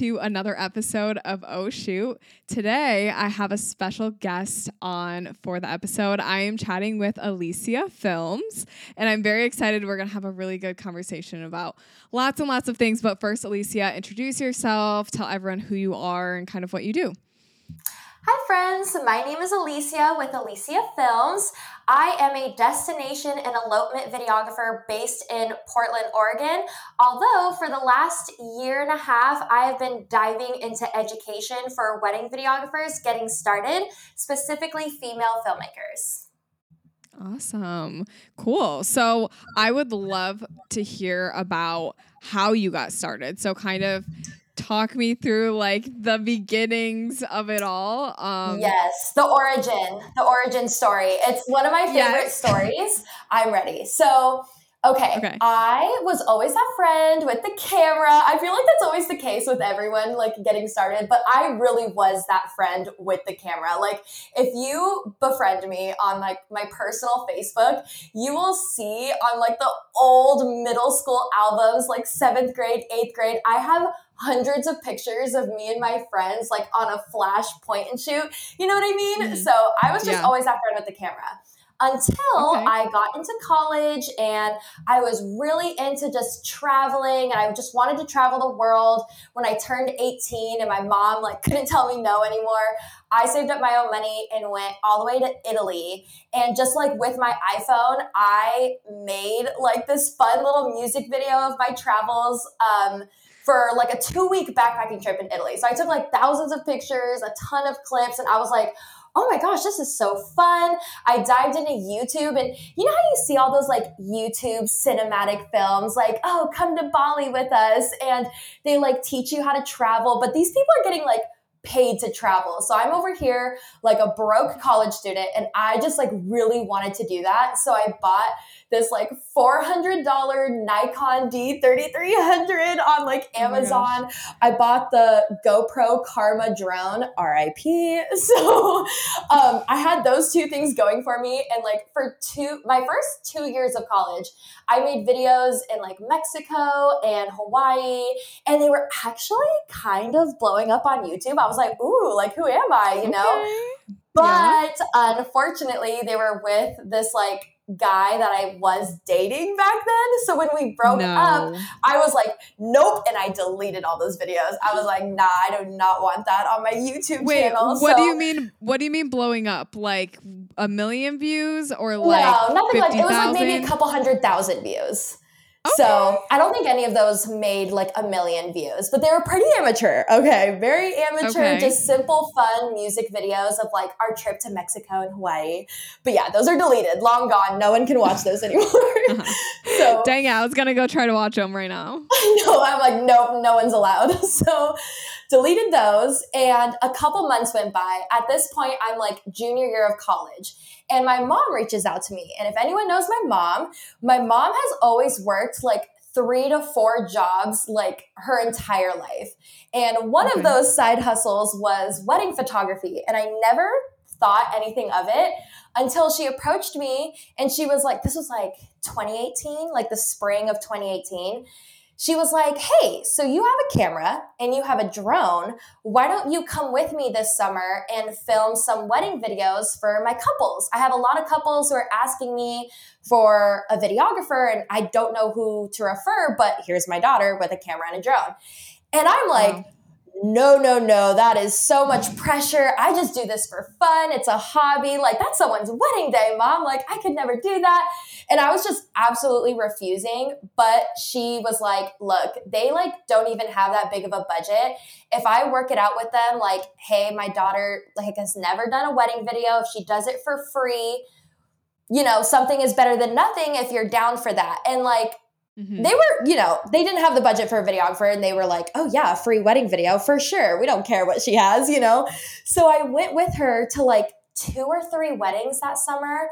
to another episode of Oh Shoot. Today, I have a special guest on for the episode. I am chatting with Alicia Films, and I'm very excited. We're going to have a really good conversation about lots and lots of things. But first, Alicia, introduce yourself, tell everyone who you are, and kind of what you do. Hi, friends. My name is Alicia with Alicia Films. I am a destination and elopement videographer based in Portland, Oregon. Although, for the last year and a half, I have been diving into education for wedding videographers getting started, specifically female filmmakers. Awesome. Cool. So, I would love to hear about how you got started. So, kind of talk me through like the beginnings of it all? Um, yes, the origin, the origin story. It's one of my favorite yes. stories. I'm ready. So, Okay. okay. I was always that friend with the camera. I feel like that's always the case with everyone like getting started, but I really was that friend with the camera. Like if you befriend me on like my personal Facebook, you will see on like the old middle school albums, like 7th grade, 8th grade, I have hundreds of pictures of me and my friends like on a flash point and shoot. You know what I mean? Mm-hmm. So I was just yeah. always that friend with the camera until okay. I got into college and I was really into just traveling and I just wanted to travel the world. When I turned 18 and my mom like couldn't tell me no anymore, I saved up my own money and went all the way to Italy. And just like with my iPhone, I made like this fun little music video of my travels. Um, for like a two week backpacking trip in Italy. So I took like thousands of pictures, a ton of clips, and I was like, oh my gosh, this is so fun. I dived into YouTube and you know how you see all those like YouTube cinematic films, like, oh, come to Bali with us. And they like teach you how to travel. But these people are getting like paid to travel. So I'm over here like a broke college student and I just like really wanted to do that. So I bought this like $400 Nikon D3300 on like oh Amazon. Oh I bought the GoPro Karma drone, RIP. So um, I had those two things going for me. And like for two, my first two years of college, I made videos in like Mexico and Hawaii, and they were actually kind of blowing up on YouTube. I was like, ooh, like who am I, you know? Okay. But yeah. unfortunately, they were with this like guy that I was dating back then. So when we broke no. up, I was like, nope. And I deleted all those videos. I was like, nah, I do not want that on my YouTube Wait, channel. What so, do you mean? What do you mean blowing up? Like a million views or like no, nothing 50, like it was 000? like maybe a couple hundred thousand views. Okay. So I don't think any of those made like a million views, but they were pretty amateur. Okay, very amateur, okay. just simple, fun music videos of like our trip to Mexico and Hawaii. But yeah, those are deleted, long gone. No one can watch those anymore. uh-huh. So dang it, I was gonna go try to watch them right now. no, I'm like, nope, no one's allowed. So deleted those, and a couple months went by. At this point, I'm like junior year of college and my mom reaches out to me. And if anyone knows my mom, my mom has always worked like three to four jobs like her entire life. And one of those side hustles was wedding photography. And I never thought anything of it until she approached me and she was like, this was like 2018, like the spring of 2018 she was like, Hey, so you have a camera and you have a drone. Why don't you come with me this summer and film some wedding videos for my couples? I have a lot of couples who are asking me for a videographer and I don't know who to refer, but here's my daughter with a camera and a drone. And I'm like, no, no, no, that is so much pressure. I just do this for fun. It's a hobby. Like, that's someone's wedding day, mom. Like, I could never do that. And I was just absolutely refusing. But she was like, look, they like don't even have that big of a budget. If I work it out with them, like, hey, my daughter like has never done a wedding video. If she does it for free, you know, something is better than nothing if you're down for that. And like, Mm-hmm. They were, you know, they didn't have the budget for a videographer and they were like, oh, yeah, free wedding video for sure. We don't care what she has, you know? So I went with her to like two or three weddings that summer.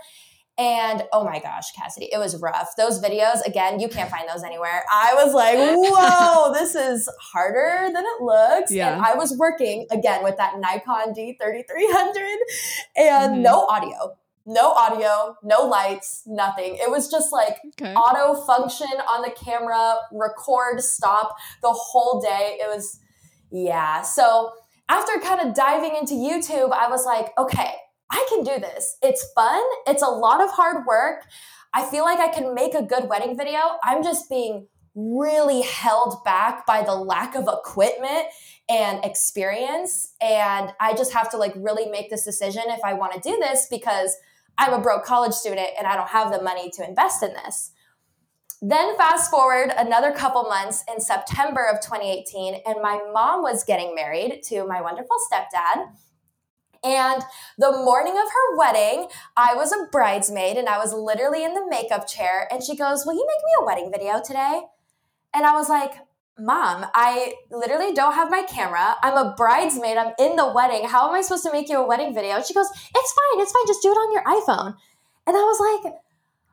And oh my gosh, Cassidy, it was rough. Those videos, again, you can't find those anywhere. I was like, whoa, this is harder than it looks. Yeah. And I was working again with that Nikon D3300 and mm-hmm. no audio no audio, no lights, nothing. It was just like okay. auto function on the camera, record, stop the whole day. It was, yeah. So after kind of diving into YouTube, I was like, okay, I can do this. It's fun, it's a lot of hard work. I feel like I can make a good wedding video. I'm just being really held back by the lack of equipment and experience. And I just have to like really make this decision if I want to do this because I'm a broke college student and I don't have the money to invest in this. Then fast forward another couple months in September of 2018, and my mom was getting married to my wonderful stepdad. And the morning of her wedding, I was a bridesmaid and I was literally in the makeup chair. And she goes, Will you make me a wedding video today? And I was like, Mom, I literally don't have my camera. I'm a bridesmaid. I'm in the wedding. How am I supposed to make you a wedding video? She goes, It's fine. It's fine. Just do it on your iPhone. And I was like,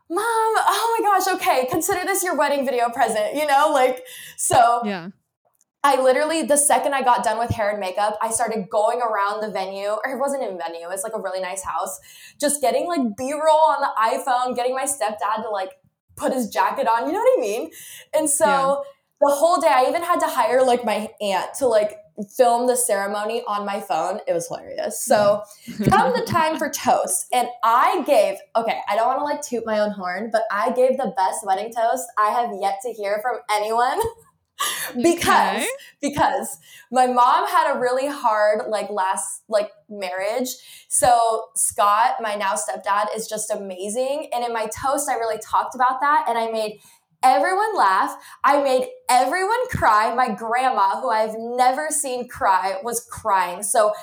Mom, oh my gosh, okay, consider this your wedding video present, you know? Like, so yeah. I literally, the second I got done with hair and makeup, I started going around the venue, or it wasn't in venue, it's like a really nice house, just getting like B roll on the iPhone, getting my stepdad to like put his jacket on, you know what I mean? And so yeah. The whole day, I even had to hire like my aunt to like film the ceremony on my phone. It was hilarious. So come the time for toast. And I gave, okay, I don't want to like toot my own horn, but I gave the best wedding toast I have yet to hear from anyone. because okay. because my mom had a really hard like last like marriage so scott my now stepdad is just amazing and in my toast i really talked about that and i made everyone laugh. I made everyone cry. My grandma who i've never seen cry was crying. So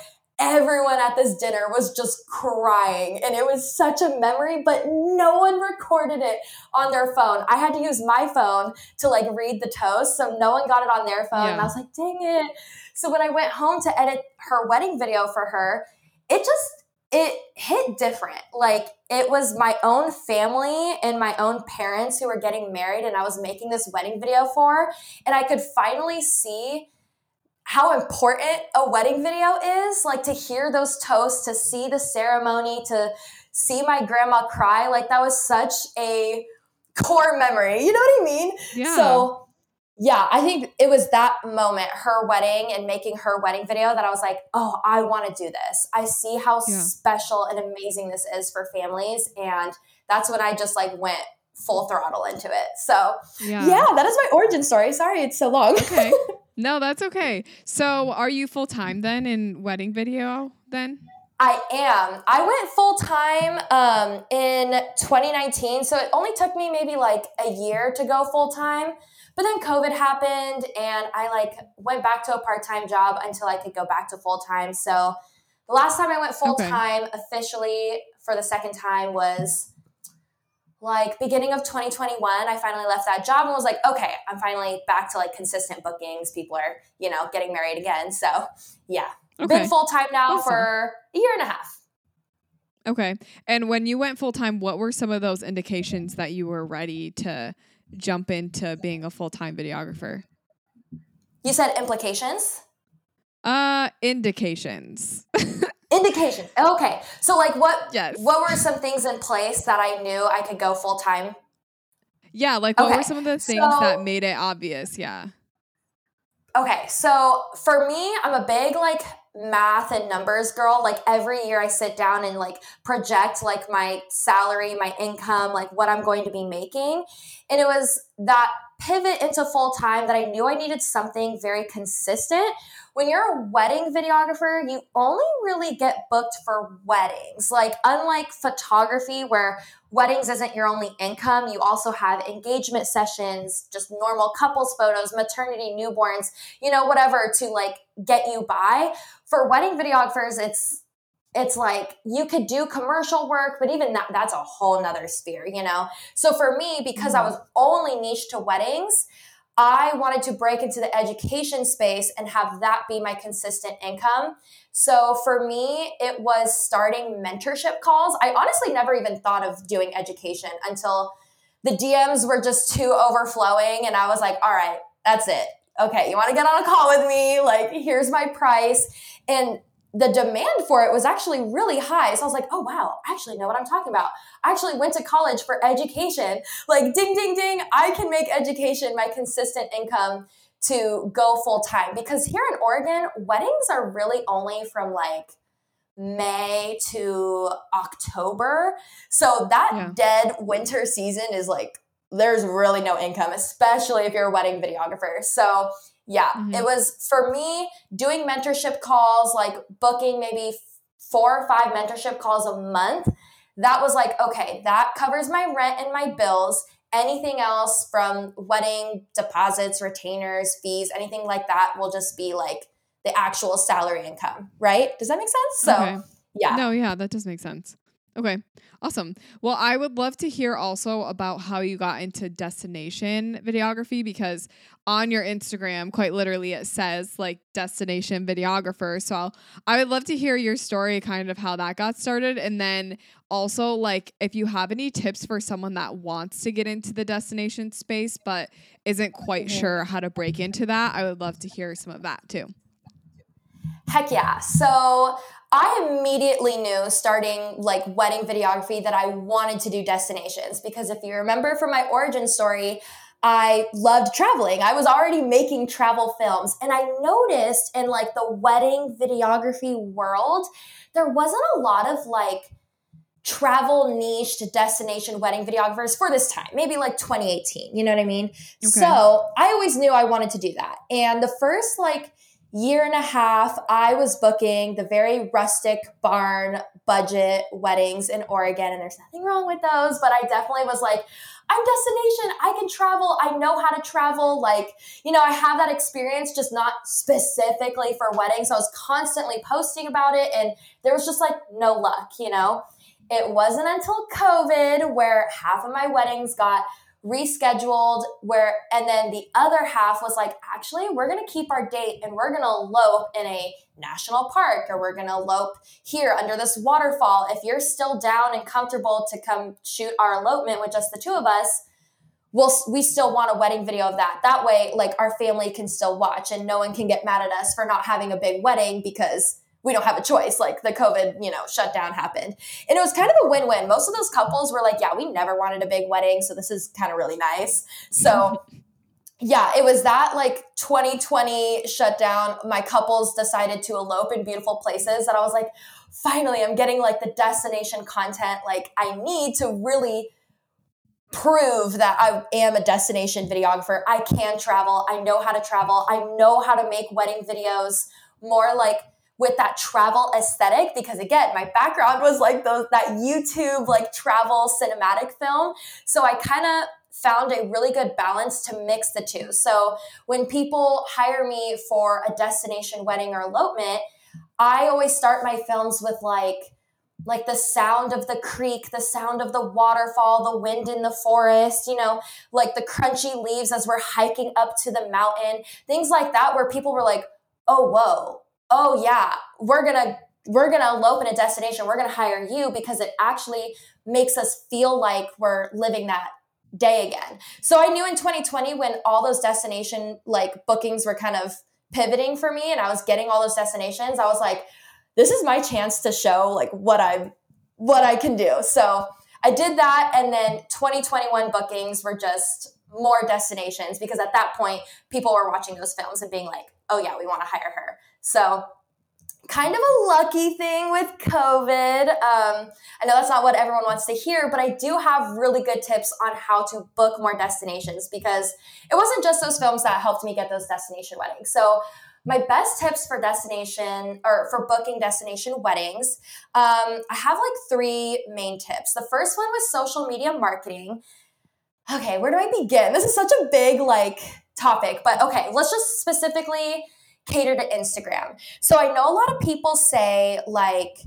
everyone at this dinner was just crying. And it was such a memory but no one recorded it on their phone. I had to use my phone to like read the toast so no one got it on their phone. Yeah. and i was like dang it. So when i went home to edit her wedding video for her it just it hit different. Like it was my own family and my own parents who were getting married and i was making this wedding video for and i could finally see how important a wedding video is like to hear those toasts to see the ceremony to see my grandma cry. Like that was such a core memory. You know what i mean? Yeah. so yeah i think it was that moment her wedding and making her wedding video that i was like oh i want to do this i see how yeah. special and amazing this is for families and that's when i just like went full throttle into it so yeah, yeah that is my origin story sorry it's so long okay No, that's okay. So, are you full time then in wedding video then? I am. I went full time um, in 2019. So, it only took me maybe like a year to go full time. But then COVID happened and I like went back to a part time job until I could go back to full time. So, the last time I went full time okay. officially for the second time was like beginning of 2021 i finally left that job and was like okay i'm finally back to like consistent bookings people are you know getting married again so yeah okay. been full-time now awesome. for a year and a half okay and when you went full-time what were some of those indications that you were ready to jump into being a full-time videographer you said implications uh indications indications. Okay. So like what yes. what were some things in place that I knew I could go full time? Yeah, like what okay. were some of the things so, that made it obvious? Yeah. Okay. So for me, I'm a big like math and numbers girl. Like every year I sit down and like project like my salary, my income, like what I'm going to be making. And it was that pivot into full time that I knew I needed something very consistent when you're a wedding videographer, you only really get booked for weddings. Like, unlike photography, where weddings isn't your only income, you also have engagement sessions, just normal couples photos, maternity, newborns, you know, whatever to like get you by. For wedding videographers, it's it's like you could do commercial work, but even that that's a whole nother sphere, you know? So for me, because mm-hmm. I was only niche to weddings, I wanted to break into the education space and have that be my consistent income. So for me, it was starting mentorship calls. I honestly never even thought of doing education until the DMs were just too overflowing. And I was like, all right, that's it. Okay, you want to get on a call with me? Like, here's my price. And the demand for it was actually really high. So I was like, oh wow, I actually know what I'm talking about. I actually went to college for education. Like ding ding ding, I can make education my consistent income to go full time because here in Oregon, weddings are really only from like May to October. So that yeah. dead winter season is like there's really no income, especially if you're a wedding videographer. So yeah, mm-hmm. it was for me doing mentorship calls, like booking maybe four or five mentorship calls a month. That was like, okay, that covers my rent and my bills. Anything else from wedding deposits, retainers, fees, anything like that will just be like the actual salary income, right? Does that make sense? So, okay. yeah. No, yeah, that does make sense. Okay. Awesome. Well, I would love to hear also about how you got into destination videography because on your Instagram, quite literally, it says like destination videographer. So I'll, I would love to hear your story, kind of how that got started. And then also, like, if you have any tips for someone that wants to get into the destination space but isn't quite mm-hmm. sure how to break into that, I would love to hear some of that too. Heck yeah. So I immediately knew starting like wedding videography that I wanted to do destinations because if you remember from my origin story, I loved traveling. I was already making travel films and I noticed in like the wedding videography world, there wasn't a lot of like travel niche to destination wedding videographers for this time, maybe like 2018, you know what I mean? Okay. So, I always knew I wanted to do that. And the first like year and a half, I was booking the very rustic barn budget weddings in Oregon. And there's nothing wrong with those, but I definitely was like, I'm destination. I can travel. I know how to travel. Like, you know, I have that experience, just not specifically for weddings. So I was constantly posting about it, and there was just like no luck, you know? It wasn't until COVID where half of my weddings got rescheduled where and then the other half was like actually we're going to keep our date and we're going to elope in a national park or we're going to elope here under this waterfall. If you're still down and comfortable to come shoot our elopement with just the two of us we'll we still want a wedding video of that. That way like our family can still watch and no one can get mad at us for not having a big wedding because we don't have a choice. Like the COVID, you know, shutdown happened. And it was kind of a win win. Most of those couples were like, yeah, we never wanted a big wedding. So this is kind of really nice. So, yeah, it was that like 2020 shutdown. My couples decided to elope in beautiful places And I was like, finally, I'm getting like the destination content like I need to really prove that I am a destination videographer. I can travel. I know how to travel. I know how to make wedding videos more like with that travel aesthetic because again my background was like those that youtube like travel cinematic film. So i kind of found a really good balance to mix the two. So when people hire me for a destination wedding or elopement i always start my films with like like the sound of the creek, the sound of the waterfall, the wind in the forest, you know, like the crunchy leaves as we're hiking up to the mountain, things like that, where people were like, oh, whoa, oh yeah, we're gonna we're gonna elope in a destination. We're gonna hire you because it actually makes us feel like we're living that day again. So I knew in 2020 when all those destination like bookings were kind of pivoting for me and I was getting all those destinations, I was like, this is my chance to show like what I what I can do. So I did that and then 2021 bookings were just more destinations because at that point people were watching those films and being like, "Oh yeah, we want to hire her." So, kind of a lucky thing with COVID. Um, I know that's not what everyone wants to hear, but I do have really good tips on how to book more destinations because it wasn't just those films that helped me get those destination weddings. So, my best tips for destination or for booking destination weddings, um, I have like three main tips. The first one was social media marketing. Okay, where do I begin? This is such a big like topic, but okay, let's just specifically cater to Instagram. So I know a lot of people say, like,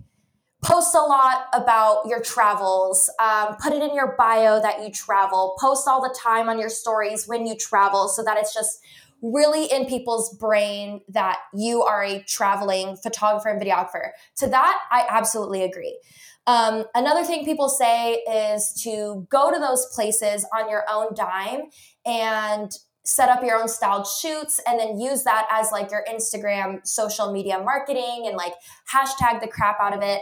post a lot about your travels, um, put it in your bio that you travel, post all the time on your stories when you travel so that it's just really in people's brain that you are a traveling photographer and videographer. To that, I absolutely agree. Um, another thing people say is to go to those places on your own dime and set up your own styled shoots and then use that as like your Instagram social media marketing and like hashtag the crap out of it.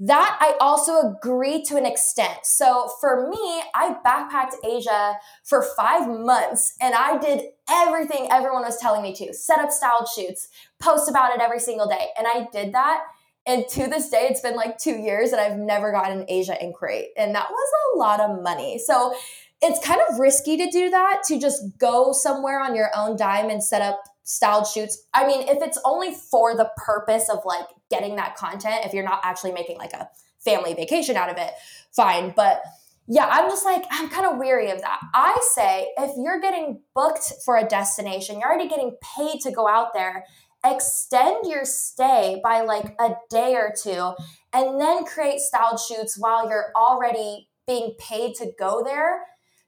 That I also agree to an extent. So for me, I backpacked Asia for five months and I did everything everyone was telling me to set up styled shoots, post about it every single day. And I did that. And to this day, it's been like two years and I've never gotten an Asia inquiry. And that was a lot of money. So it's kind of risky to do that, to just go somewhere on your own dime and set up styled shoots. I mean, if it's only for the purpose of like getting that content, if you're not actually making like a family vacation out of it, fine. But yeah, I'm just like, I'm kind of weary of that. I say if you're getting booked for a destination, you're already getting paid to go out there, extend your stay by like a day or two, and then create styled shoots while you're already being paid to go there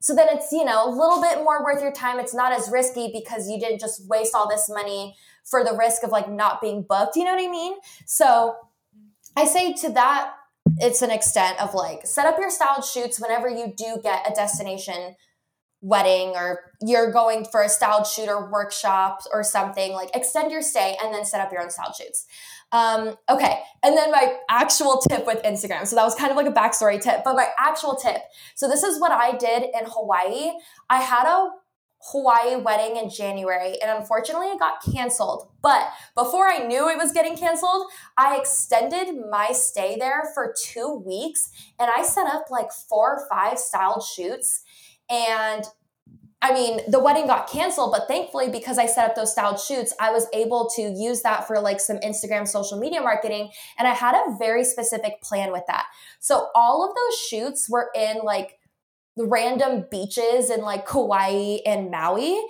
so then it's, you know, a little bit more worth your time. It's not as risky because you didn't just waste all this money for the risk of like not being booked. You know what I mean? So I say to that, it's an extent of like set up your styled shoots whenever you do get a destination wedding or you're going for a styled shoot or workshop or something like extend your stay and then set up your own styled shoots um, okay. And then my actual tip with Instagram. So that was kind of like a backstory tip, but my actual tip. So this is what I did in Hawaii. I had a Hawaii wedding in January, and unfortunately, it got canceled. But before I knew it was getting canceled, I extended my stay there for two weeks and I set up like four or five styled shoots. And I mean, the wedding got canceled, but thankfully, because I set up those styled shoots, I was able to use that for like some Instagram social media marketing. And I had a very specific plan with that. So all of those shoots were in like random beaches in like Kauai and Maui.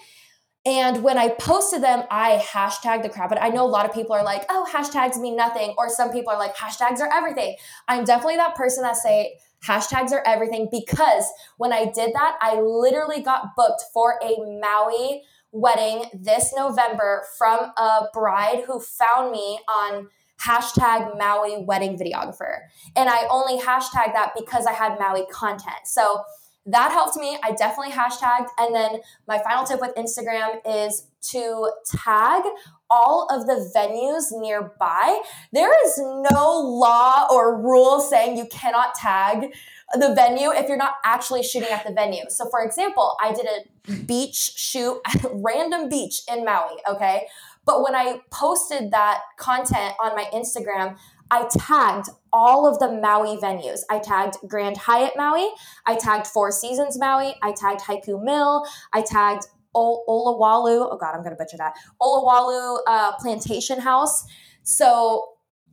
And when I posted them, I hashtagged the crap. But I know a lot of people are like, oh, hashtags mean nothing. Or some people are like, hashtags are everything. I'm definitely that person that say, Hashtags are everything because when I did that, I literally got booked for a Maui wedding this November from a bride who found me on hashtag Maui wedding videographer. And I only hashtag that because I had Maui content. So that helped me. I definitely hashtagged. And then my final tip with Instagram is to tag all of the venues nearby. There is no law or rule saying you cannot tag the venue if you're not actually shooting at the venue. So, for example, I did a beach shoot at random beach in Maui, okay? But when I posted that content on my Instagram, I tagged all of the Maui venues. I tagged Grand Hyatt Maui, I tagged Four Seasons Maui, I tagged Haiku Mill, I tagged Olowalu. Oh God, I'm gonna butcher that. Olowalu uh, Plantation House. So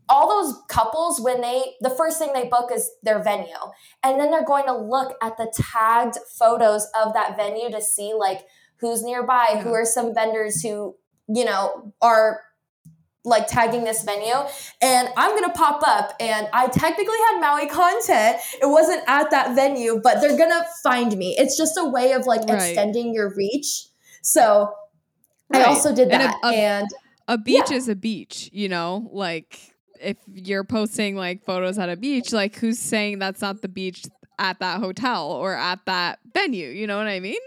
all those couples, when they the first thing they book is their venue, and then they're going to look at the tagged photos of that venue to see like who's nearby, who are some vendors who you know are like tagging this venue and I'm gonna pop up and I technically had Maui content. It wasn't at that venue, but they're gonna find me. It's just a way of like right. extending your reach so right. I also did that. And a, a, and a beach yeah. is a beach, you know, like if you're posting like photos at a beach, like who's saying that's not the beach at that hotel or at that venue? You know what I mean?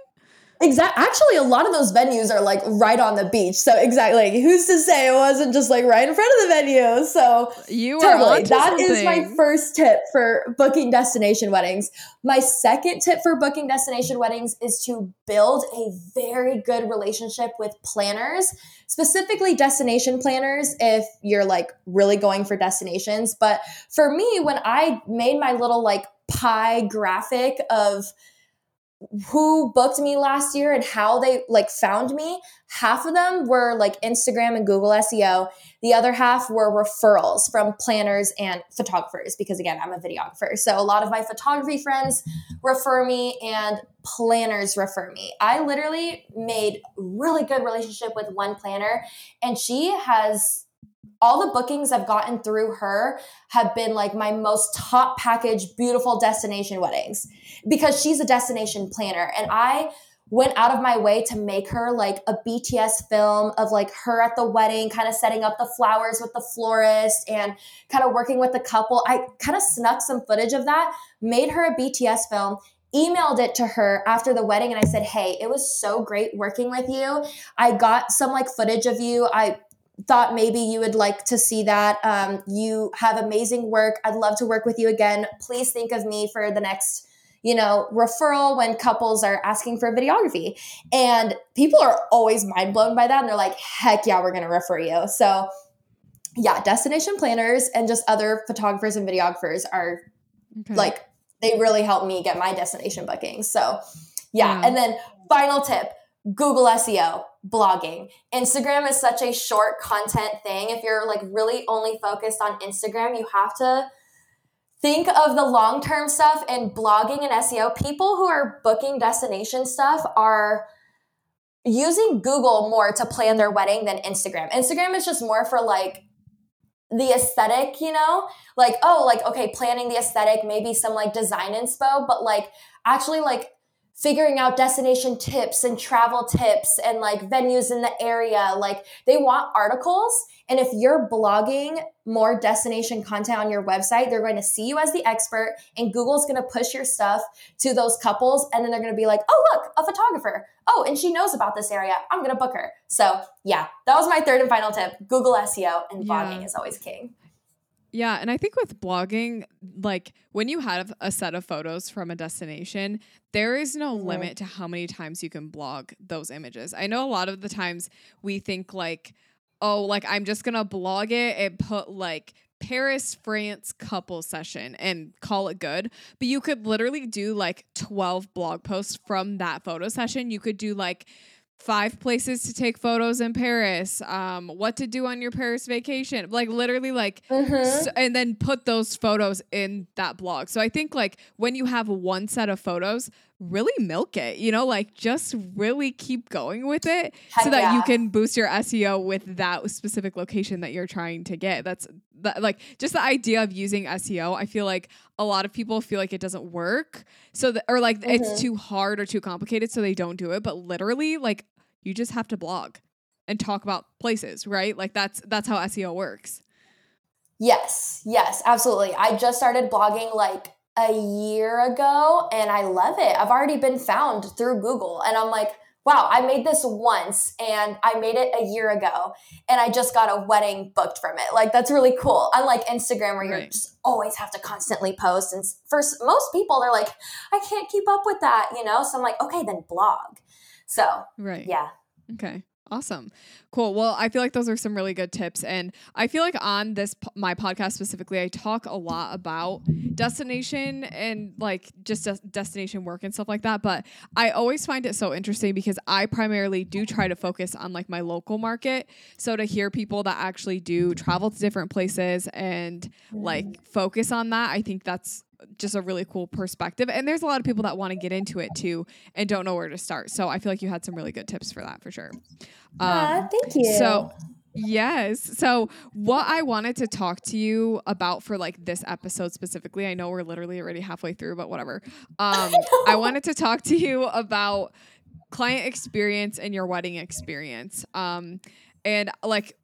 Exactly. Actually, a lot of those venues are like right on the beach. So exactly, like, who's to say it wasn't just like right in front of the venue? So you totally. That something. is my first tip for booking destination weddings. My second tip for booking destination weddings is to build a very good relationship with planners, specifically destination planners. If you're like really going for destinations, but for me, when I made my little like pie graphic of who booked me last year and how they like found me half of them were like instagram and google seo the other half were referrals from planners and photographers because again i'm a videographer. So a lot of my photography friends refer me and planners refer me. I literally made really good relationship with one planner and she has all the bookings I've gotten through her have been like my most top package, beautiful destination weddings because she's a destination planner. And I went out of my way to make her like a BTS film of like her at the wedding, kind of setting up the flowers with the florist and kind of working with the couple. I kind of snuck some footage of that, made her a BTS film, emailed it to her after the wedding and I said, Hey, it was so great working with you. I got some like footage of you. I thought maybe you would like to see that. Um, you have amazing work. I'd love to work with you again. Please think of me for the next you know, referral when couples are asking for videography. And people are always mind blown by that. And they're like, heck yeah, we're going to refer you. So, yeah, destination planners and just other photographers and videographers are okay. like, they really help me get my destination bookings. So, yeah. yeah. And then, final tip Google SEO, blogging. Instagram is such a short content thing. If you're like really only focused on Instagram, you have to think of the long term stuff and blogging and SEO. People who are booking destination stuff are using Google more to plan their wedding than Instagram. Instagram is just more for like the aesthetic, you know? Like, oh, like, okay, planning the aesthetic, maybe some like design inspo, but like actually like figuring out destination tips and travel tips and like venues in the area. Like they want articles. And if you're blogging more destination content on your website, they're going to see you as the expert and Google's going to push your stuff to those couples. And then they're going to be like, oh, look, a photographer. Oh, and she knows about this area. I'm going to book her. So yeah, that was my third and final tip. Google SEO and blogging yeah. is always king. Yeah, and I think with blogging, like when you have a set of photos from a destination, there is no mm-hmm. limit to how many times you can blog those images. I know a lot of the times we think like, oh, like I'm just gonna blog it and put like Paris, France couple session and call it good. But you could literally do like 12 blog posts from that photo session. You could do like five places to take photos in Paris, um, what to do on your Paris vacation, like literally like, mm-hmm. and then put those photos in that blog. So I think like when you have one set of photos, really milk it, you know, like just really keep going with it Heck so that yeah. you can boost your SEO with that specific location that you're trying to get. That's that, like just the idea of using SEO. I feel like a lot of people feel like it doesn't work. So, that, or like mm-hmm. it's too hard or too complicated. So they don't do it. But literally, like you just have to blog and talk about places, right? Like that's, that's how SEO works. Yes, yes, absolutely. I just started blogging like a year ago and I love it. I've already been found through Google and I'm like, wow, I made this once and I made it a year ago and I just got a wedding booked from it. Like that's really cool. Unlike Instagram where you right. just always have to constantly post and for most people they're like, I can't keep up with that, you know? So I'm like, okay, then blog. So, right. Yeah. Okay. Awesome. Cool. Well, I feel like those are some really good tips. And I feel like on this, my podcast specifically, I talk a lot about destination and like just destination work and stuff like that. But I always find it so interesting because I primarily do try to focus on like my local market. So to hear people that actually do travel to different places and like focus on that, I think that's just a really cool perspective. And there's a lot of people that want to get into it too and don't know where to start. So I feel like you had some really good tips for that for sure. Um, uh, thank you. So Yes. So, what I wanted to talk to you about for like this episode specifically, I know we're literally already halfway through, but whatever. Um, I, I wanted to talk to you about client experience and your wedding experience. Um, and like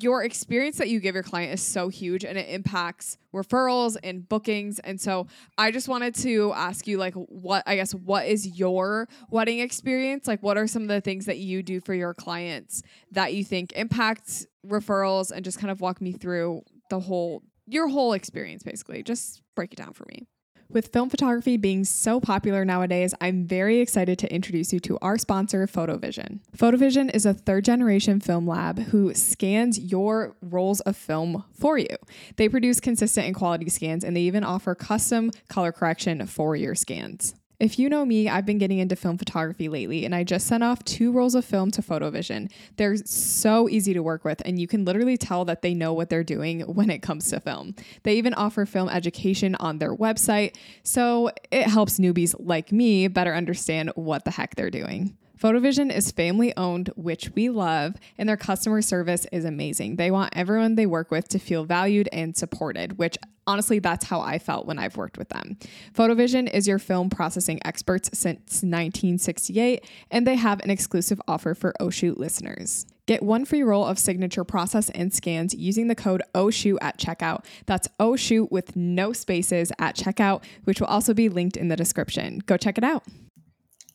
your experience that you give your client is so huge and it impacts referrals and bookings. And so i just wanted to ask you like what i guess what is your wedding experience? Like what are some of the things that you do for your clients that you think impacts referrals? And just kind of walk me through the whole your whole experience basically. Just break it down for me with film photography being so popular nowadays, I'm very excited to introduce you to our sponsor, PhotoVision. PhotoVision is a third generation film lab who scans your rolls of film for you. They produce consistent and quality scans, and they even offer custom color correction for your scans. If you know me, I've been getting into film photography lately, and I just sent off two rolls of film to PhotoVision. They're so easy to work with, and you can literally tell that they know what they're doing when it comes to film. They even offer film education on their website, so it helps newbies like me better understand what the heck they're doing. PhotoVision is family owned, which we love, and their customer service is amazing. They want everyone they work with to feel valued and supported, which honestly, that's how I felt when I've worked with them. PhotoVision is your film processing experts since 1968, and they have an exclusive offer for Shoot listeners. Get one free roll of signature process and scans using the code OSHOOT at checkout. That's OSHOOT with no spaces at checkout, which will also be linked in the description. Go check it out.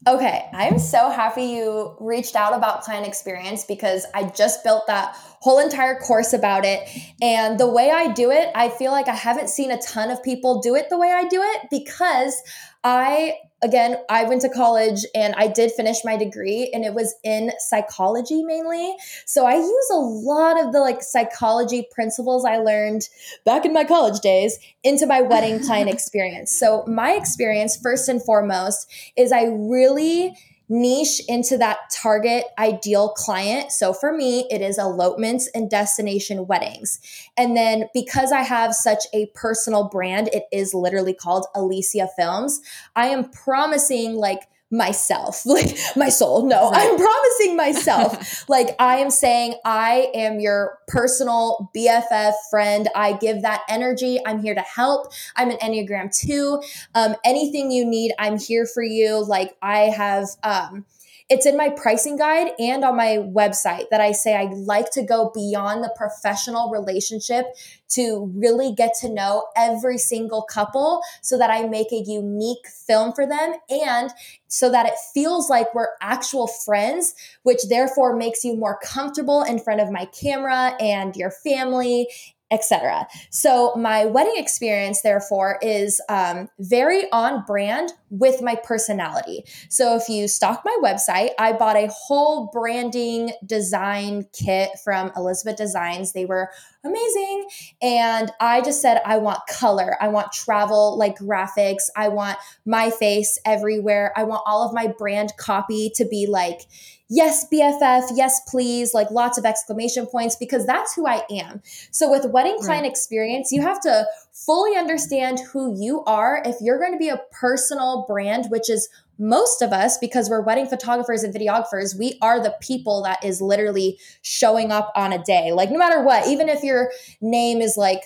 Okay, I'm so happy you reached out about client experience because I just built that whole entire course about it. And the way I do it, I feel like I haven't seen a ton of people do it the way I do it because I again, I went to college and I did finish my degree and it was in psychology mainly. So I use a lot of the like psychology principles I learned back in my college days into my wedding client experience. So my experience first and foremost is I really niche into that target ideal client. So for me, it is elopements and destination weddings. And then because I have such a personal brand, it is literally called Alicia Films. I am promising like myself, like my soul. No. I'm promising myself. like I am saying, I am your personal BFF friend. I give that energy. I'm here to help. I'm an Enneagram two. Um, anything you need, I'm here for you. Like I have, um, it's in my pricing guide and on my website that I say I like to go beyond the professional relationship to really get to know every single couple so that I make a unique film for them and so that it feels like we're actual friends, which therefore makes you more comfortable in front of my camera and your family etc. So my wedding experience, therefore, is um, very on brand with my personality. So if you stalk my website, I bought a whole branding design kit from Elizabeth Designs. They were amazing. And I just said, I want color. I want travel like graphics. I want my face everywhere. I want all of my brand copy to be like, yes, BFF, yes, please, like lots of exclamation points, because that's who I am. So with wedding client right. experience, you have to fully understand who you are. If you're going to be a personal brand, which is most of us, because we're wedding photographers and videographers, we are the people that is literally showing up on a day. Like, no matter what, even if your name is like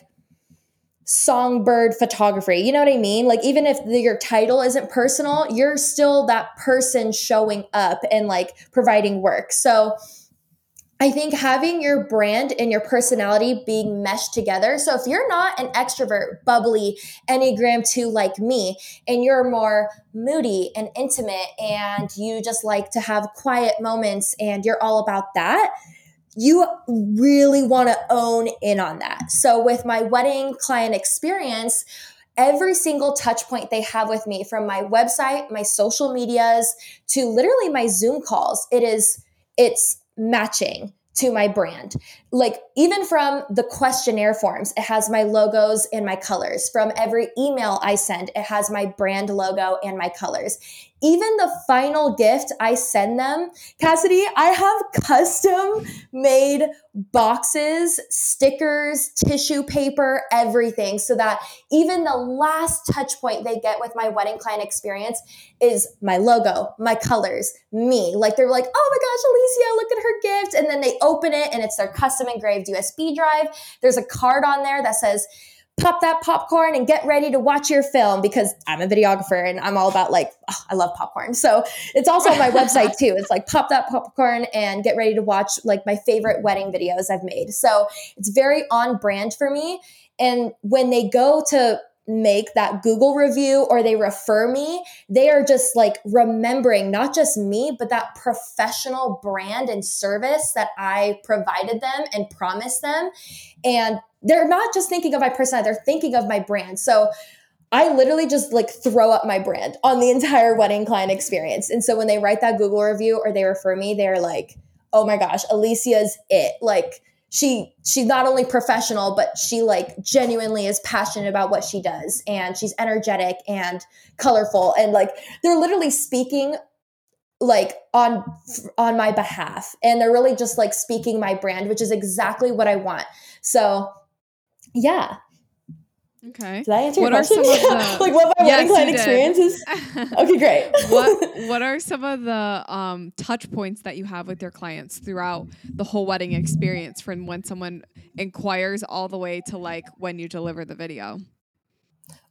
songbird photography, you know what I mean? Like, even if the, your title isn't personal, you're still that person showing up and like providing work. So, I think having your brand and your personality being meshed together. So if you're not an extrovert, bubbly, Enneagram 2 like me, and you're more moody and intimate and you just like to have quiet moments and you're all about that, you really want to own in on that. So with my wedding client experience, every single touch point they have with me from my website, my social medias to literally my Zoom calls, it is it's matching to my brand. Like even from the questionnaire forms, it has my logos and my colors. From every email I send, it has my brand logo and my colors even the final gift I send them, Cassidy, I have custom made boxes, stickers, tissue paper, everything, so that even the last touch point they get with my wedding client experience is my logo, my colors, me. Like they're like, oh my gosh, Alicia, look at her gift. And then they open it and it's their custom engraved USB drive. There's a card on there that says, pop that popcorn and get ready to watch your film because I'm a videographer and I'm all about like, oh, I love popcorn. So it's also on my website too. It's like pop that popcorn and get ready to watch like my favorite wedding videos I've made. So it's very on brand for me. And when they go to make that Google review or they refer me, they are just like remembering not just me, but that professional brand and service that I provided them and promised them. And they're not just thinking of my personality, they're thinking of my brand. So I literally just like throw up my brand on the entire wedding client experience. And so when they write that Google review or they refer me, they're like, oh my gosh, Alicia's it. Like, she she's not only professional but she like genuinely is passionate about what she does and she's energetic and colorful and like they're literally speaking like on on my behalf and they're really just like speaking my brand which is exactly what I want. So yeah. Okay. Did I answer what your question? Are some of the, like what my yes, wedding client experience is? okay, great. what what are some of the um, touch points that you have with your clients throughout the whole wedding experience from when someone inquires all the way to like when you deliver the video?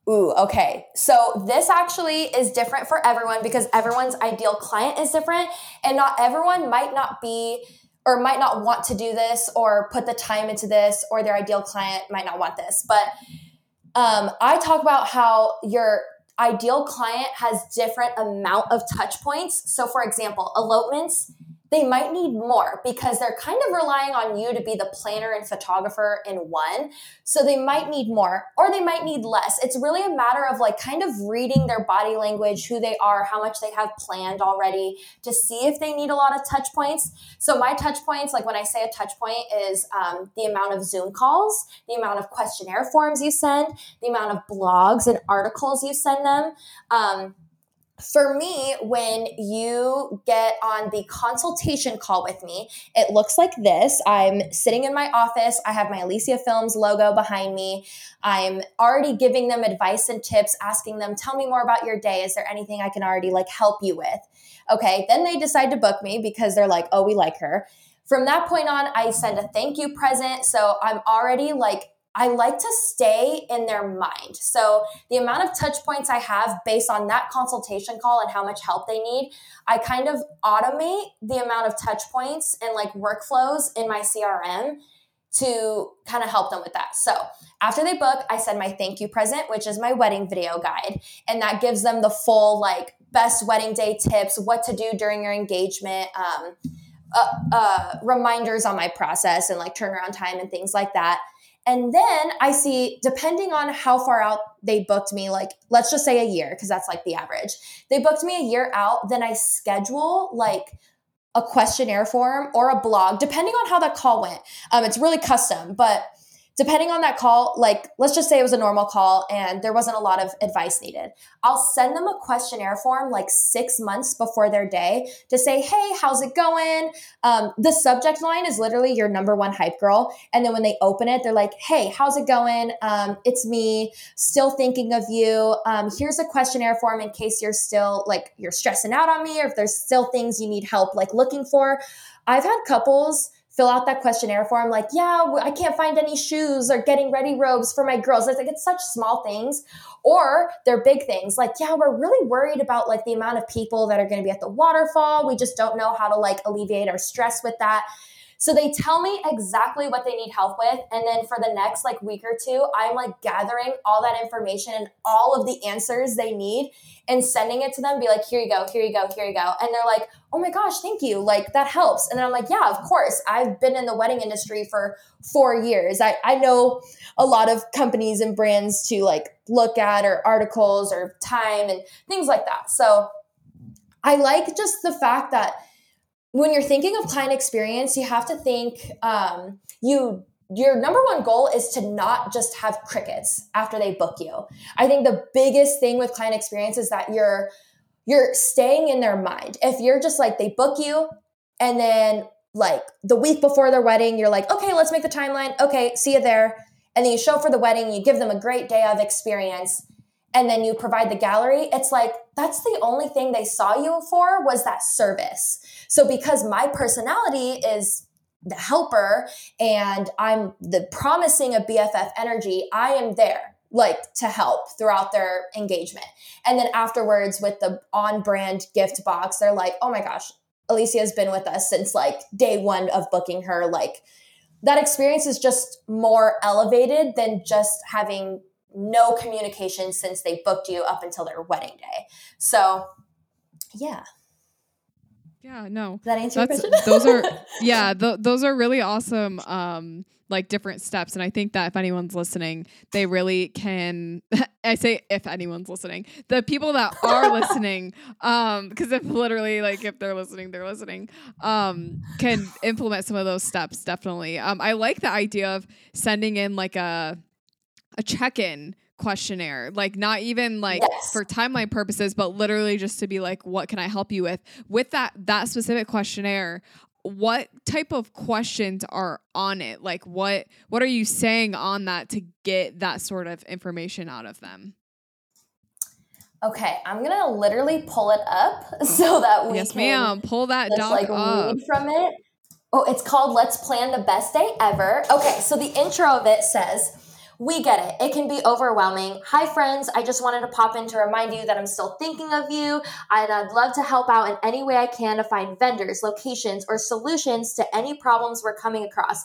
Ooh, okay. So this actually is different for everyone because everyone's ideal client is different and not everyone might not be or might not want to do this or put the time into this or their ideal client might not want this but um, i talk about how your ideal client has different amount of touch points. So for example elopements they might need more because they're kind of relying on you to be the planner and photographer in one. So they might need more or they might need less. It's really a matter of like kind of reading their body language, who they are, how much they have planned already to see if they need a lot of touch points. So my touch points, like when I say a touch point, is um, the amount of Zoom calls, the amount of questionnaire forms you send, the amount of blogs and articles you send them. Um, for me, when you get on the consultation call with me, it looks like this. I'm sitting in my office. I have my Alesia Films logo behind me. I'm already giving them advice and tips, asking them, tell me more about your day. Is there anything I can already like help you with? Okay. Then they decide to book me because they're like, oh, we like her. From that point on, I send a thank you present. So I'm already like I like to stay in their mind. So the amount of touch points I have based on that consultation call and how much help they need, I kind of automate the amount of touch points and like workflows in my CRM to kind of help them with that. So after they book, I send my thank you present, which is my wedding video guide. And that gives them the full like best wedding day tips, what to do during your engagement, um, uh, uh, reminders on my process and like turnaround time and things like that. And then I see, depending on how far out they booked me, like let's just say a year, because that's like the average. They booked me a year out, then I schedule like a questionnaire form or a blog, depending on how that call went. Um, it's really custom, but depending on that call, like let's just say it was a normal call and there wasn't a lot of advice needed. I'll send them a questionnaire form like six months before their day to say, hey, how's it going? Um, the subject line is literally your number one hype girl. And then when they open it, they're like, hey, how's it going? Um, it's me, still thinking of you. Um, here's a questionnaire form in case you're still like, you're stressing out on me or if there's still things you need help like looking for. I've had couples fill out that questionnaire form like yeah i can't find any shoes or getting ready robes for my girls. It's like it's such small things or they're big things like yeah we're really worried about like the amount of people that are going to be at the waterfall. We just don't know how to like alleviate our stress with that so they tell me exactly what they need help with. And then for the next like week or two, I'm like gathering all that information and all of the answers they need and sending it to them, be like, here you go, here you go, here you go. And they're like, oh my gosh, thank you. Like that helps. And then I'm like, yeah, of course. I've been in the wedding industry for four years. I, I know a lot of companies and brands to like look at or articles or time and things like that. So I like just the fact that when you're thinking of client experience, you have to think um, you your number one goal is to not just have crickets after they book you. I think the biggest thing with client experience is that you're you're staying in their mind. If you're just like they book you and then like the week before their wedding, you're like, okay, let's make the timeline. Okay, see you there. And then you show for the wedding, you give them a great day of experience and then you provide the gallery, it's like that's the only thing they saw you for was that service. So because my personality is the helper and I'm the promising of BFF energy, I am there like to help throughout their engagement. And then afterwards with the on brand gift box, they're like, "Oh my gosh, Alesia has been with us since like day 1 of booking her like that experience is just more elevated than just having no communication since they booked you up until their wedding day. So, yeah. Yeah, no. Does that answer That's, your question? those are yeah, th- those are really awesome um like different steps and I think that if anyone's listening, they really can I say if anyone's listening, the people that are listening um because if literally like if they're listening, they're listening um can implement some of those steps definitely. Um I like the idea of sending in like a a check-in questionnaire like not even like yes. for timeline purposes but literally just to be like what can i help you with? With that that specific questionnaire what type of questions are on it? Like what what are you saying on that to get that sort of information out of them? Okay i'm gonna literally pull it up so that we yes ma'am. Pull that just, doc like up. read from it. Oh it's called let's plan the best day ever. Okay so the intro of it says We get it. It can be overwhelming. Hi, friends. I just wanted to pop in to remind you that I'm still thinking of you, and I'd love to help out in any way I can to find vendors, locations, or solutions to any problems we're coming across.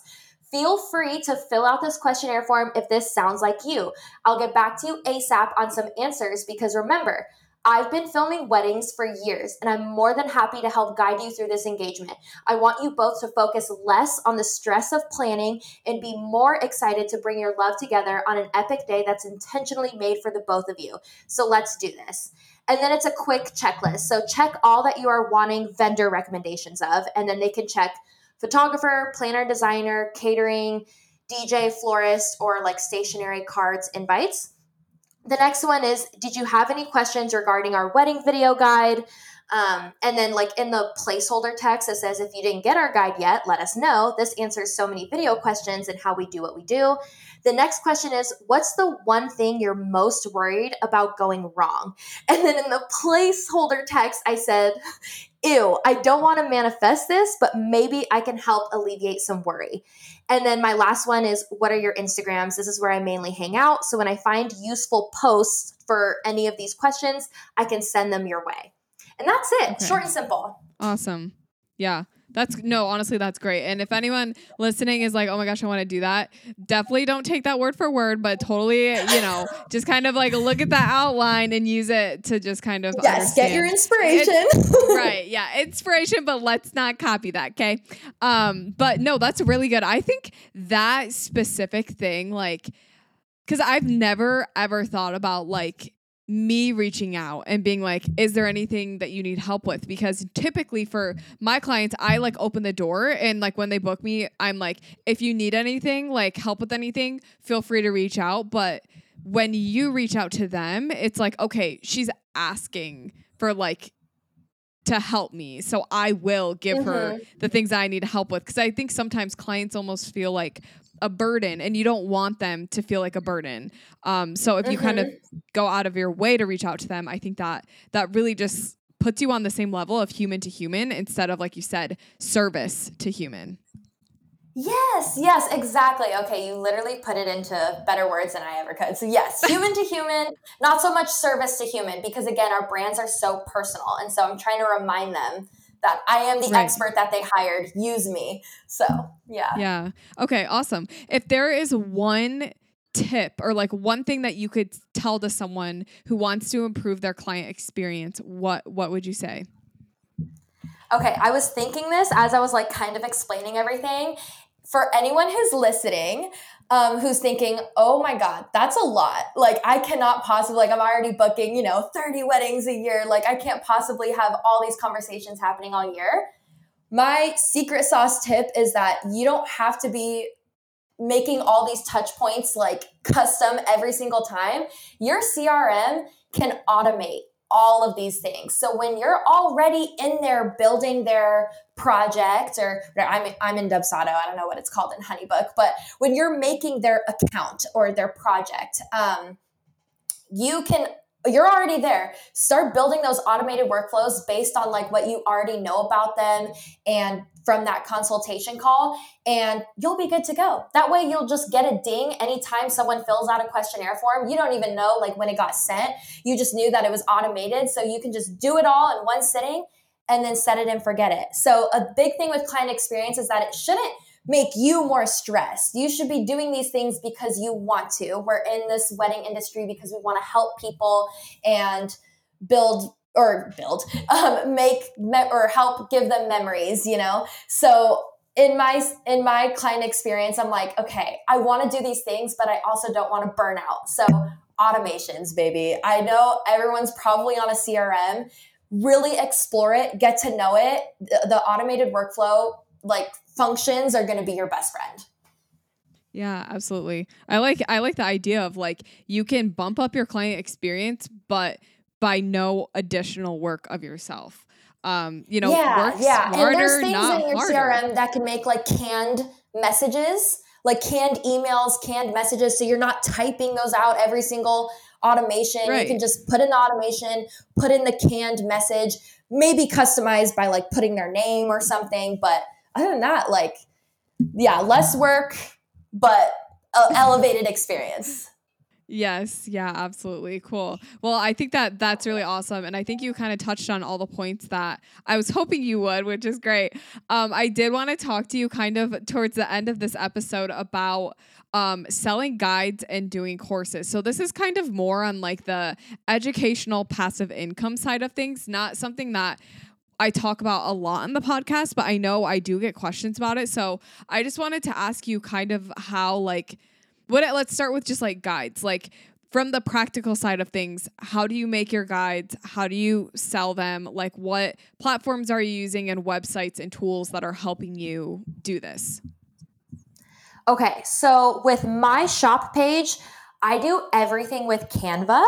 Feel free to fill out this questionnaire form if this sounds like you. I'll get back to you ASAP on some answers because remember, I've been filming weddings for years, and I'm more than happy to help guide you through this engagement. I want you both to focus less on the stress of planning and be more excited to bring your love together on an epic day that's intentionally made for the both of you. So let's do this. And then it's a quick checklist. So check all that you are wanting vendor recommendations of, and then they can check photographer, planner, designer, catering, DJ, florist, or like stationary cards, invites. The next one is Did you have any questions regarding our wedding video guide? Um, and then, like in the placeholder text, it says, If you didn't get our guide yet, let us know. This answers so many video questions and how we do what we do. The next question is, What's the one thing you're most worried about going wrong? And then in the placeholder text, I said, Ew, I don't want to manifest this, but maybe I can help alleviate some worry. And then my last one is what are your Instagrams? This is where I mainly hang out. So when I find useful posts for any of these questions, I can send them your way. And that's it. Okay. Short and simple. Awesome. Yeah. That's no, honestly, that's great. And if anyone listening is like, oh my gosh, I want to do that, definitely don't take that word for word, but totally, you know, just kind of like look at that outline and use it to just kind of yes, understand. get your inspiration. right. Yeah. Inspiration, but let's not copy that. Okay. Um, but no, that's really good. I think that specific thing, like, because I've never ever thought about like me reaching out and being like, is there anything that you need help with? Because typically for my clients, I like open the door and like when they book me, I'm like, if you need anything, like help with anything, feel free to reach out. But when you reach out to them, it's like, okay, she's asking for like to help me. So I will give mm-hmm. her the things I need help with. Cause I think sometimes clients almost feel like, a burden and you don't want them to feel like a burden. Um, so if mm-hmm. you kind of mm-hmm. go out of your way to reach out to them, I think that that really just puts you on the same level of human to human instead of like you said, service to human. Yes, yes, exactly. Okay, you literally put it into better words than I ever could. So, yes, human to human, not so much service to human, because again, our brands are so personal. And so I'm trying to remind them that I am the right. expert that they hired. Use me. So, yeah. Yeah. Okay, awesome. If there is one tip or like one thing that you could tell to someone who wants to improve their client experience, what what would you say? Okay, I was thinking this as I was like kind of explaining everything. For anyone who's listening, um, who's thinking, oh my God, that's a lot. Like, I cannot possibly, like, I'm already booking, you know, 30 weddings a year. Like, I can't possibly have all these conversations happening all year. My secret sauce tip is that you don't have to be making all these touch points like custom every single time. Your CRM can automate all of these things. So when you're already in there building their project or I'm, I'm in Dubsado, I don't know what it's called in Honeybook, but when you're making their account or their project, um, you can you're already there. Start building those automated workflows based on like what you already know about them and from that consultation call and you'll be good to go. That way you'll just get a ding anytime someone fills out a questionnaire form. You don't even know like when it got sent. You just knew that it was automated so you can just do it all in one sitting and then set it and forget it. So a big thing with client experience is that it shouldn't make you more stressed. You should be doing these things because you want to. We're in this wedding industry because we want to help people and build or build, um, make me- or help give them memories. You know, so in my in my client experience, I'm like, okay, I want to do these things, but I also don't want to burn out. So automations, baby. I know everyone's probably on a CRM. Really explore it, get to know it. the, the automated workflow like functions are going to be your best friend. Yeah, absolutely. I like I like the idea of like you can bump up your client experience but by no additional work of yourself. Um, you know, yeah, yeah. Smarter, and there's things in your harder. CRM that can make like canned messages, like canned emails, canned messages so you're not typing those out every single automation. Right. You can just put in the automation, put in the canned message, maybe customized by like putting their name or something, but other than that, like, yeah, less work, but elevated experience. Yes, yeah, absolutely. Cool. Well, I think that that's really awesome. And I think you kind of touched on all the points that I was hoping you would, which is great. Um, I did want to talk to you kind of towards the end of this episode about um, selling guides and doing courses. So, this is kind of more on like the educational passive income side of things, not something that I talk about a lot on the podcast, but I know I do get questions about it. So, I just wanted to ask you kind of how, like, what let's start with just like guides. Like from the practical side of things how do you make your guides? How do you sell them? Like what platforms are you using and websites and tools that are helping you do this? Okay so with my shop page i do everything with canva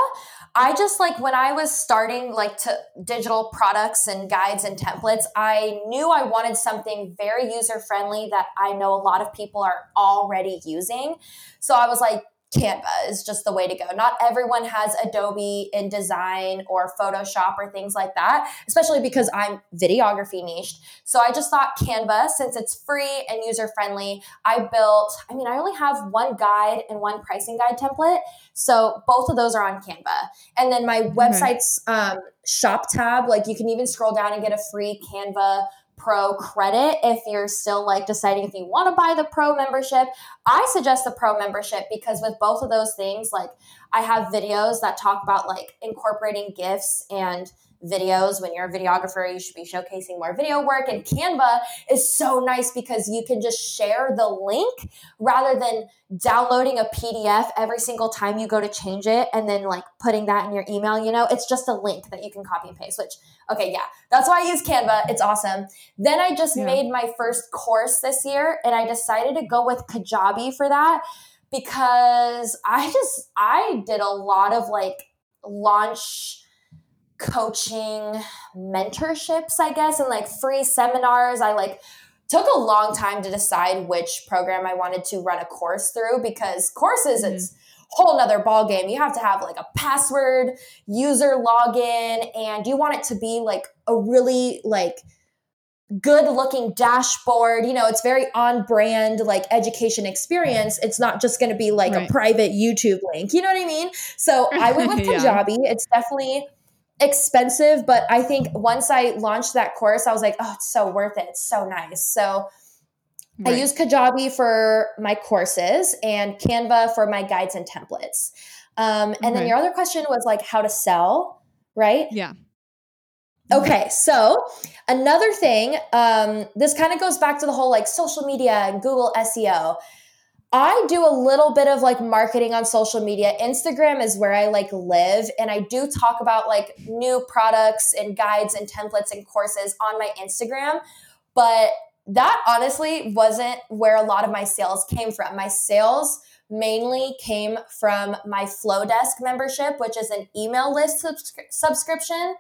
I just like when I was starting like to digital products and guides and templates, I knew I wanted something very user friendly that I know a lot of people are already using. So I was like, Canva is just the way to go. Not everyone has Adobe InDesign or Photoshop or things like that, especially because I'm videography niched. So I just thought Canva, since it's free and user friendly, I built, I mean, I only have one guide and one pricing guide template. So both of those are on Canva. And then my website's um, shop tab, like you can even scroll down and get a free Canva pro credit if you're still like deciding if you want to buy the pro membership. I suggest the pro membership because with both of those things, like I have videos that talk about like incorporating gifts and videos. When you're a videographer, you should be showcasing more video work. And Canva is so nice because you can just share the link rather than downloading a PDF every single time you go to change it and then like putting that in your email. You know, it's just a link that you can copy and paste, which, okay, yeah, that's why I use Canva. It's awesome. Then I just yeah. made my first course this year and I decided to go with Kajabi for that because I just, I did a lot of like launch coaching mentorships, I guess, and like free seminars. I like took a long time to decide which program I wanted to run a course through because courses mm-hmm. it's whole nother ball game. You have to have like a password, user login, and you want it to be like a really like good looking dashboard. You know, it's very on brand, like education experience. It's not just going to be like right. a private YouTube link. You know what I mean? So I went with Kajabi. yeah. It's definitely expensive, but I think once I launched that course, I was like, oh, it's so worth it. It's so nice. So right. I use Kajabi for my courses and Canva for my guides and templates. Um, and okay. then your other question was like how to sell, right? Yeah. Okay, so another thing, um, this kind of goes back to the whole like social media and Google SEO. I do a little bit of like marketing on social media. Instagram is where I like live and I do talk about like new products and guides and templates and courses on my Instagram, but that honestly wasn't where a lot of my sales came from. My sales mainly came from my Flodesk membership, which is an email list subscri- subscription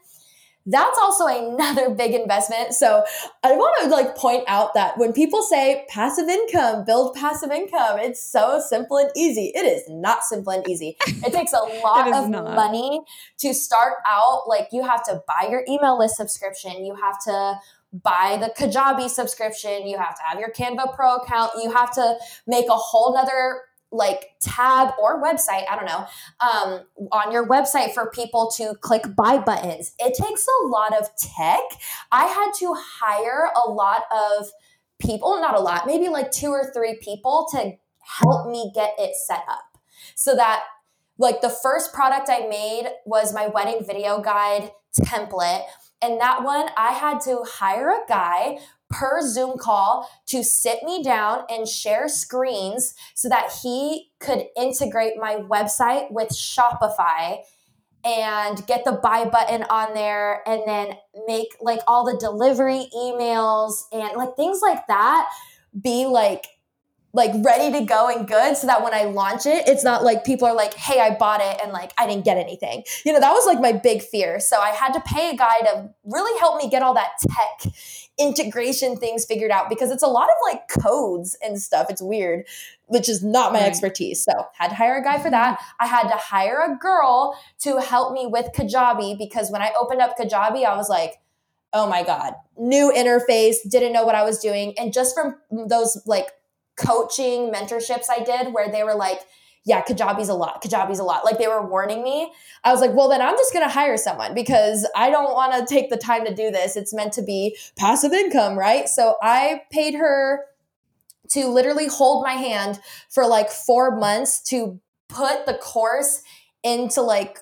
that's also another big investment. So I want to like point out that when people say passive income, build passive income, it's so simple and easy. It is not simple and easy. It takes a lot of not. money to start out. Like you have to buy your email list subscription. You have to buy the Kajabi subscription. You have to have your Canva Pro account. You have to make a whole nother like tab or website, I don't know, um, on your website for people to click buy buttons. It takes a lot of tech. I had to hire a lot of people, not a lot, maybe like two or three people to help me get it set up so that like the first product I made was my wedding video guide template. And that one, I had to hire a guy per Zoom call to sit me down and share screens so that he could integrate my website with Shopify and get the buy button on there and then make like all the delivery emails and like things like that be like like ready to go and good so that when I launch it, it's not like people are like, hey, I bought it and like I didn't get anything. You know, that was like my big fear. So I had to pay a guy to really help me get all that tech integration things figured out because it's a lot of like codes and stuff. It's weird, which is not my expertise. So had to hire a guy for that. I had to hire a girl to help me with Kajabi because when I opened up Kajabi, I was like, oh my God, new interface, didn't know what I was doing. And just from those like coaching mentorships I did where they were like, yeah, Kajabi's a lot. Kajabi's a lot. Like they were warning me. I was like, well, then I'm just going to hire someone because I don't want to take the time to do this. It's meant to be passive income, right? So I paid her to literally hold my hand for like four months to put the course into like,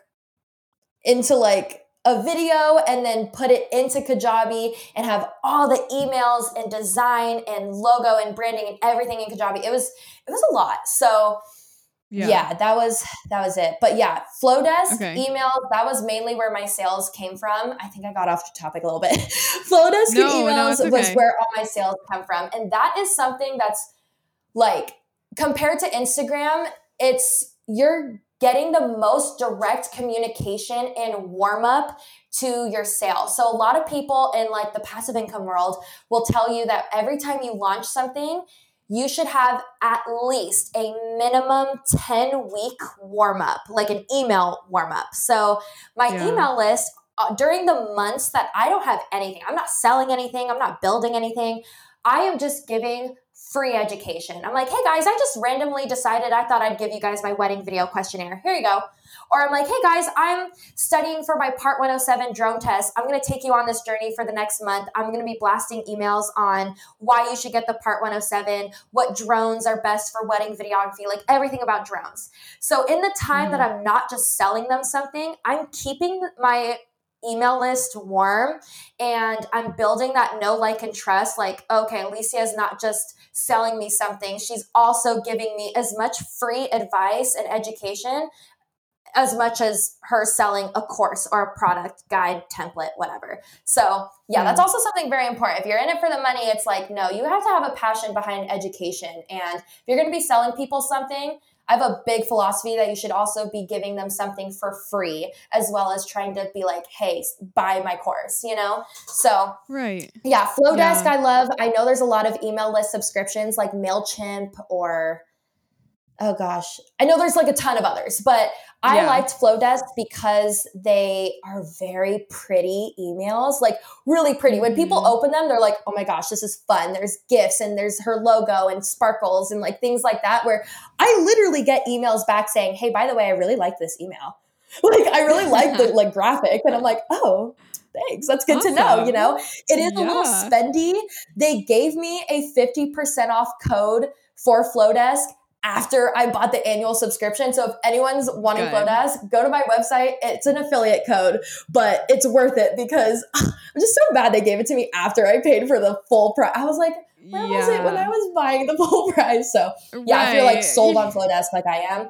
into like, a video and then put it into Kajabi and have all the emails and design and logo and branding and everything in Kajabi. It was it was a lot. So yeah. yeah. that was that was it. But yeah, Flodesk okay. emails, that was mainly where my sales came from. I think I got off the topic a little bit. Flodesk no, emails no, okay. was where all my sales come from. And that is something that's like compared to Instagram, it's you're getting the most direct communication and warm up to your sale. So a lot of people in like the passive income world will tell you that every time you launch something, you should have at least a minimum 10 week warm up, like an email warm up. So, my yeah. email list uh, during the months that I don't have anything, I'm not selling anything, I'm not building anything, I am just giving free education. I'm like, hey guys, I just randomly decided I thought I'd give you guys my wedding video questionnaire. Here you go. Or I'm like, hey guys, I'm studying for my Part 107 drone test. I'm going to take you on this journey for the next month. I'm going to be blasting emails on why you should get the Part 107, what drones are best for wedding videography, like everything about drones. So in the time mm-hmm. that I'm not just selling them something, I'm keeping my email list warm and I'm building that know, like, and trust. Like, okay, Alesia is not just selling me something, she's also giving me as much free advice and education as much as her selling a course or a product guide template whatever so yeah that's mm. also something very important if you're in it for the money it's like no you have to have a passion behind education and if you're going to be selling people something I have a big philosophy that you should also be giving them something for free as well as trying to be like, hey, buy my course, you know? So, right. Yeah, Flodesk, yeah. I love. I know there's a lot of email list subscriptions like MailChimp or oh gosh, I know there's like a ton of others, but I yeah. liked Flodesk because they are very pretty emails, like really pretty. When people mm-hmm. open them, they're like, oh my gosh, this is fun. There's gifts and there's her logo and sparkles and like things like that, where I literally get emails back saying, hey, by the way, I really like this email. Like, I really like the like graphic. And I'm like, oh, thanks. That's good awesome. to know. You know, it is yeah. a little spendy. They gave me a 50% off code for Flodesk after I bought the annual subscription. So if anyone's wanting Good. Flodesk, go to my website. It's an affiliate code, but it's worth it because I'm just so bad they gave it to me after I paid for the full price. I was like, where yeah. was it when I was buying the full price? So yeah, right. if you're like sold on Flodesk like I am,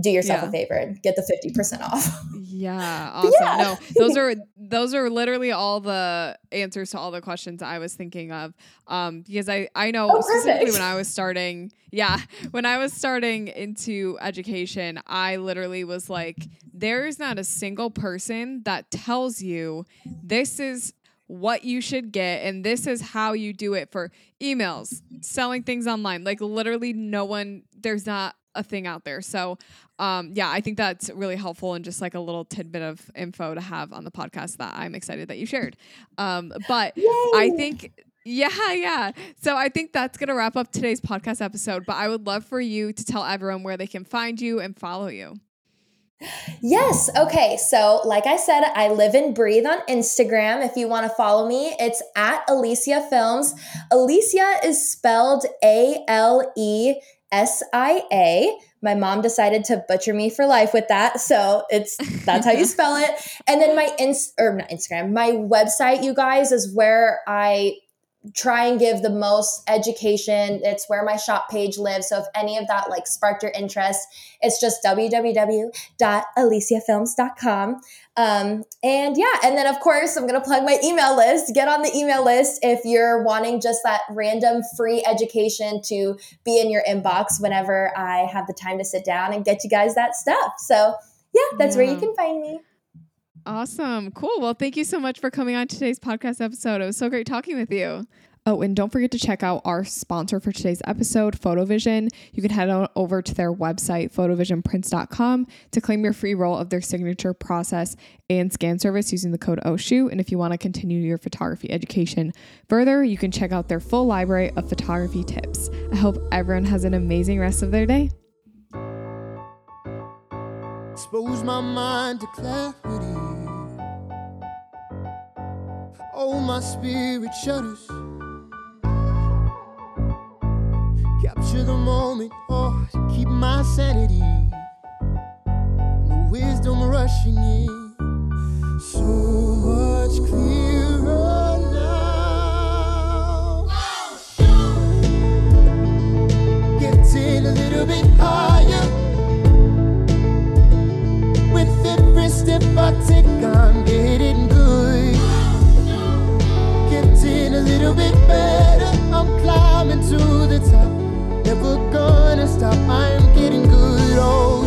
do yourself yeah. a favor and get the 50% off. Yeah, awesome. Yeah. No, those are those are literally all the answers to all the questions I was thinking of. Um, because I I know oh, specifically when I was starting, yeah, when I was starting into education, I literally was like, there is not a single person that tells you this is what you should get and this is how you do it for emails, selling things online. Like literally no one there's not a thing out there. So um, yeah, I think that's really helpful and just like a little tidbit of info to have on the podcast that I'm excited that you shared. Um, but Yay. I think yeah, yeah. So I think that's going to wrap up today's podcast episode. But I would love for you to tell everyone where they can find you and follow you. Yes. Okay. So, like I said, I live and breathe on Instagram. If you want to follow me, it's at Alesia Films. Alesia is spelled A L E S I A. My mom decided to butcher me for life with that, so it's that's how you spell it. And then my ins or not Instagram, my website, you guys, is where I try and give the most education. It's where my shop page lives. So if any of that like sparked your interest, it's just www.alesiafilms.com. Um, and yeah, and then of course, I'm going to plug my email list. Get on the email list if you're wanting just that random free education to be in your inbox whenever I have the time to sit down and get you guys that stuff. So yeah, that's yeah. where you can find me. Awesome. Cool. Well, thank you so much for coming on today's podcast episode. It was so great talking with you. Oh, and don't forget to check out our sponsor for today's episode, Photovision. You can head on over to their website, photovisionprints.com, to claim your free roll of their signature process and scan service using the code OSHU. And if you want to continue your photography education further, you can check out their full library of photography tips. I hope everyone has an amazing rest of their day. Expose my mind to clarity. Oh, my spirit shudders. Capture the moment, oh, to keep my sanity. And the wisdom rushing in. So much clearer now. Getting a little bit higher. With every step I take, I'm little bit better. I'm climbing to the top. Never gonna stop. I'm getting good old.